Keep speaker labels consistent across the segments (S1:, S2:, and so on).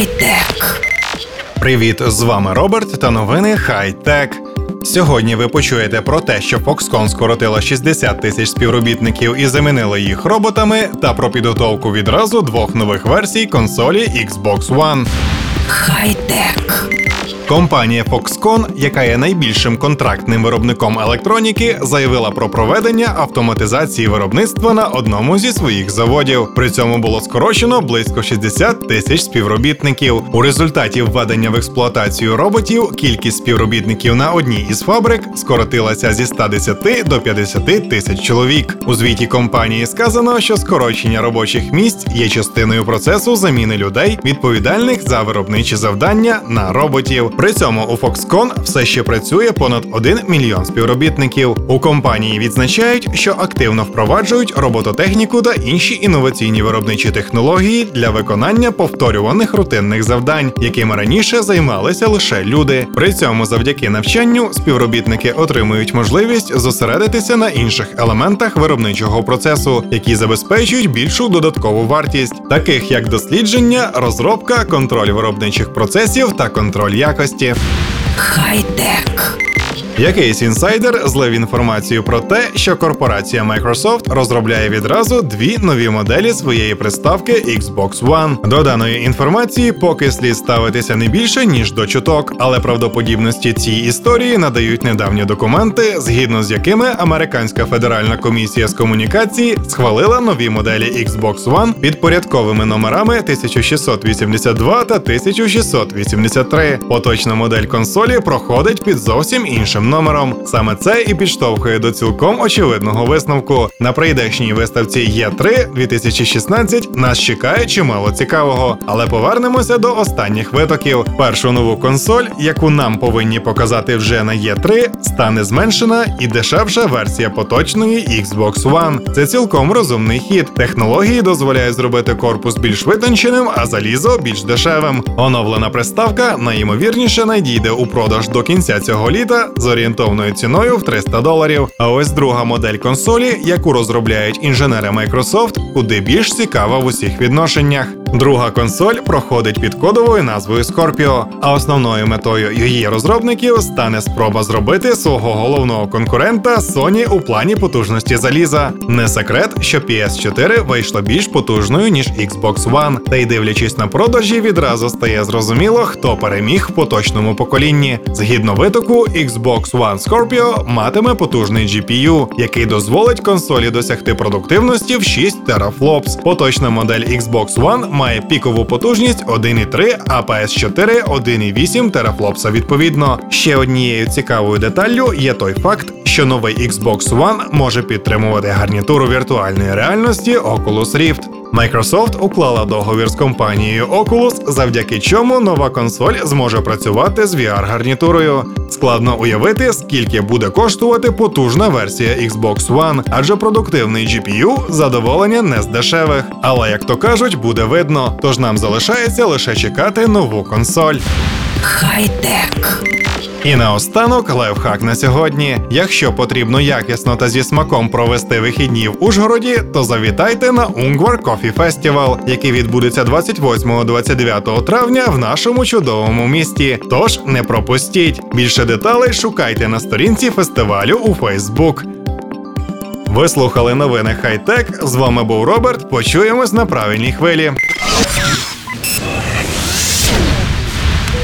S1: Хай-тек.
S2: Привіт, з вами Роберт та новини Хай-Тек. Сьогодні ви почуєте про те, що Foxconn скоротила 60 тисяч співробітників і замінила їх роботами, та про підготовку відразу двох нових версій консолі Xbox One.
S1: Хай-тек.
S2: Компанія Foxconn, яка є найбільшим контрактним виробником електроніки, заявила про проведення автоматизації виробництва на одному зі своїх заводів. При цьому було скорочено близько 60 тисяч співробітників. У результаті введення в експлуатацію роботів кількість співробітників на одній із фабрик скоротилася зі 110 до 50 тисяч чоловік. У звіті компанії сказано, що скорочення робочих місць є частиною процесу заміни людей, відповідальних за виробничі завдання на роботів. При цьому у Foxconn все ще працює понад 1 мільйон співробітників. У компанії відзначають, що активно впроваджують робототехніку та інші інноваційні виробничі технології для виконання повторюваних рутинних завдань, якими раніше займалися лише люди. При цьому, завдяки навчанню, співробітники отримують можливість зосередитися на інших елементах виробничого процесу, які забезпечують більшу додаткову вартість, таких як дослідження, розробка, контроль виробничих процесів та контроль якості.
S1: Хай-тек.
S2: Якийсь інсайдер злив інформацію про те, що корпорація Microsoft розробляє відразу дві нові моделі своєї приставки Xbox One. До даної інформації поки слід ставитися не більше ніж до чуток, але правдоподібності цій історії надають недавні документи, згідно з якими Американська федеральна комісія з комунікації схвалила нові моделі Xbox One під порядковими номерами 1682 та 1683. Поточна модель консолі проходить під зовсім іншим номером. Саме це і підштовхує до цілком очевидного висновку. На прийдешній виставці Є3 2016 нас чекає чимало цікавого, але повернемося до останніх витоків. Першу нову консоль, яку нам повинні показати вже на Є3, стане зменшена і дешевша версія поточної Xbox One. Це цілком розумний хід. Технології дозволяють зробити корпус більш витонченим, а залізо більш дешевим. Оновлена приставка найімовірніше надійде у продаж до кінця цього літа з орієнтовною ціною в 300 доларів. А ось друга модель консолі, яку розробляють інженери Microsoft, куди більш цікава в усіх відношеннях. Друга консоль проходить під кодовою назвою Scorpio, а основною метою її розробників стане спроба зробити свого головного конкурента Sony у плані потужності заліза. Не секрет, що PS4 вийшла більш потужною ніж Xbox One, та й дивлячись на продажі, відразу стає зрозуміло, хто переміг в поточному поколінні. Згідно витоку, Xbox One Scorpio матиме потужний GPU, який дозволить консолі досягти продуктивності в 6 терафлопс. Поточна модель Xbox One має пікову потужність 1,3, а PS4 1,8 терафлопса відповідно. Ще однією цікавою деталлю є той факт, що новий Xbox One може підтримувати гарнітуру віртуальної реальності Oculus Rift. Microsoft уклала договір з компанією Oculus, завдяки чому нова консоль зможе працювати з VR-гарнітурою. Складно уявити, скільки буде коштувати потужна версія Xbox One, адже продуктивний GPU задоволення не з дешевих. Але як то кажуть, буде видно. Тож нам залишається лише чекати нову консоль.
S1: Хай-тек.
S2: І наостанок лайфхак на сьогодні. Якщо потрібно якісно та зі смаком провести вихідні в Ужгороді, то завітайте на Ungvar Coffee Festival, який відбудеться 28-29 травня в нашому чудовому місті. Тож не пропустіть. Більше деталей шукайте на сторінці фестивалю у Фейсбук. Ви слухали новини Хайтек. З вами був Роберт. Почуємось на правильній хвилі.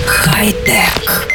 S1: Хай-тек.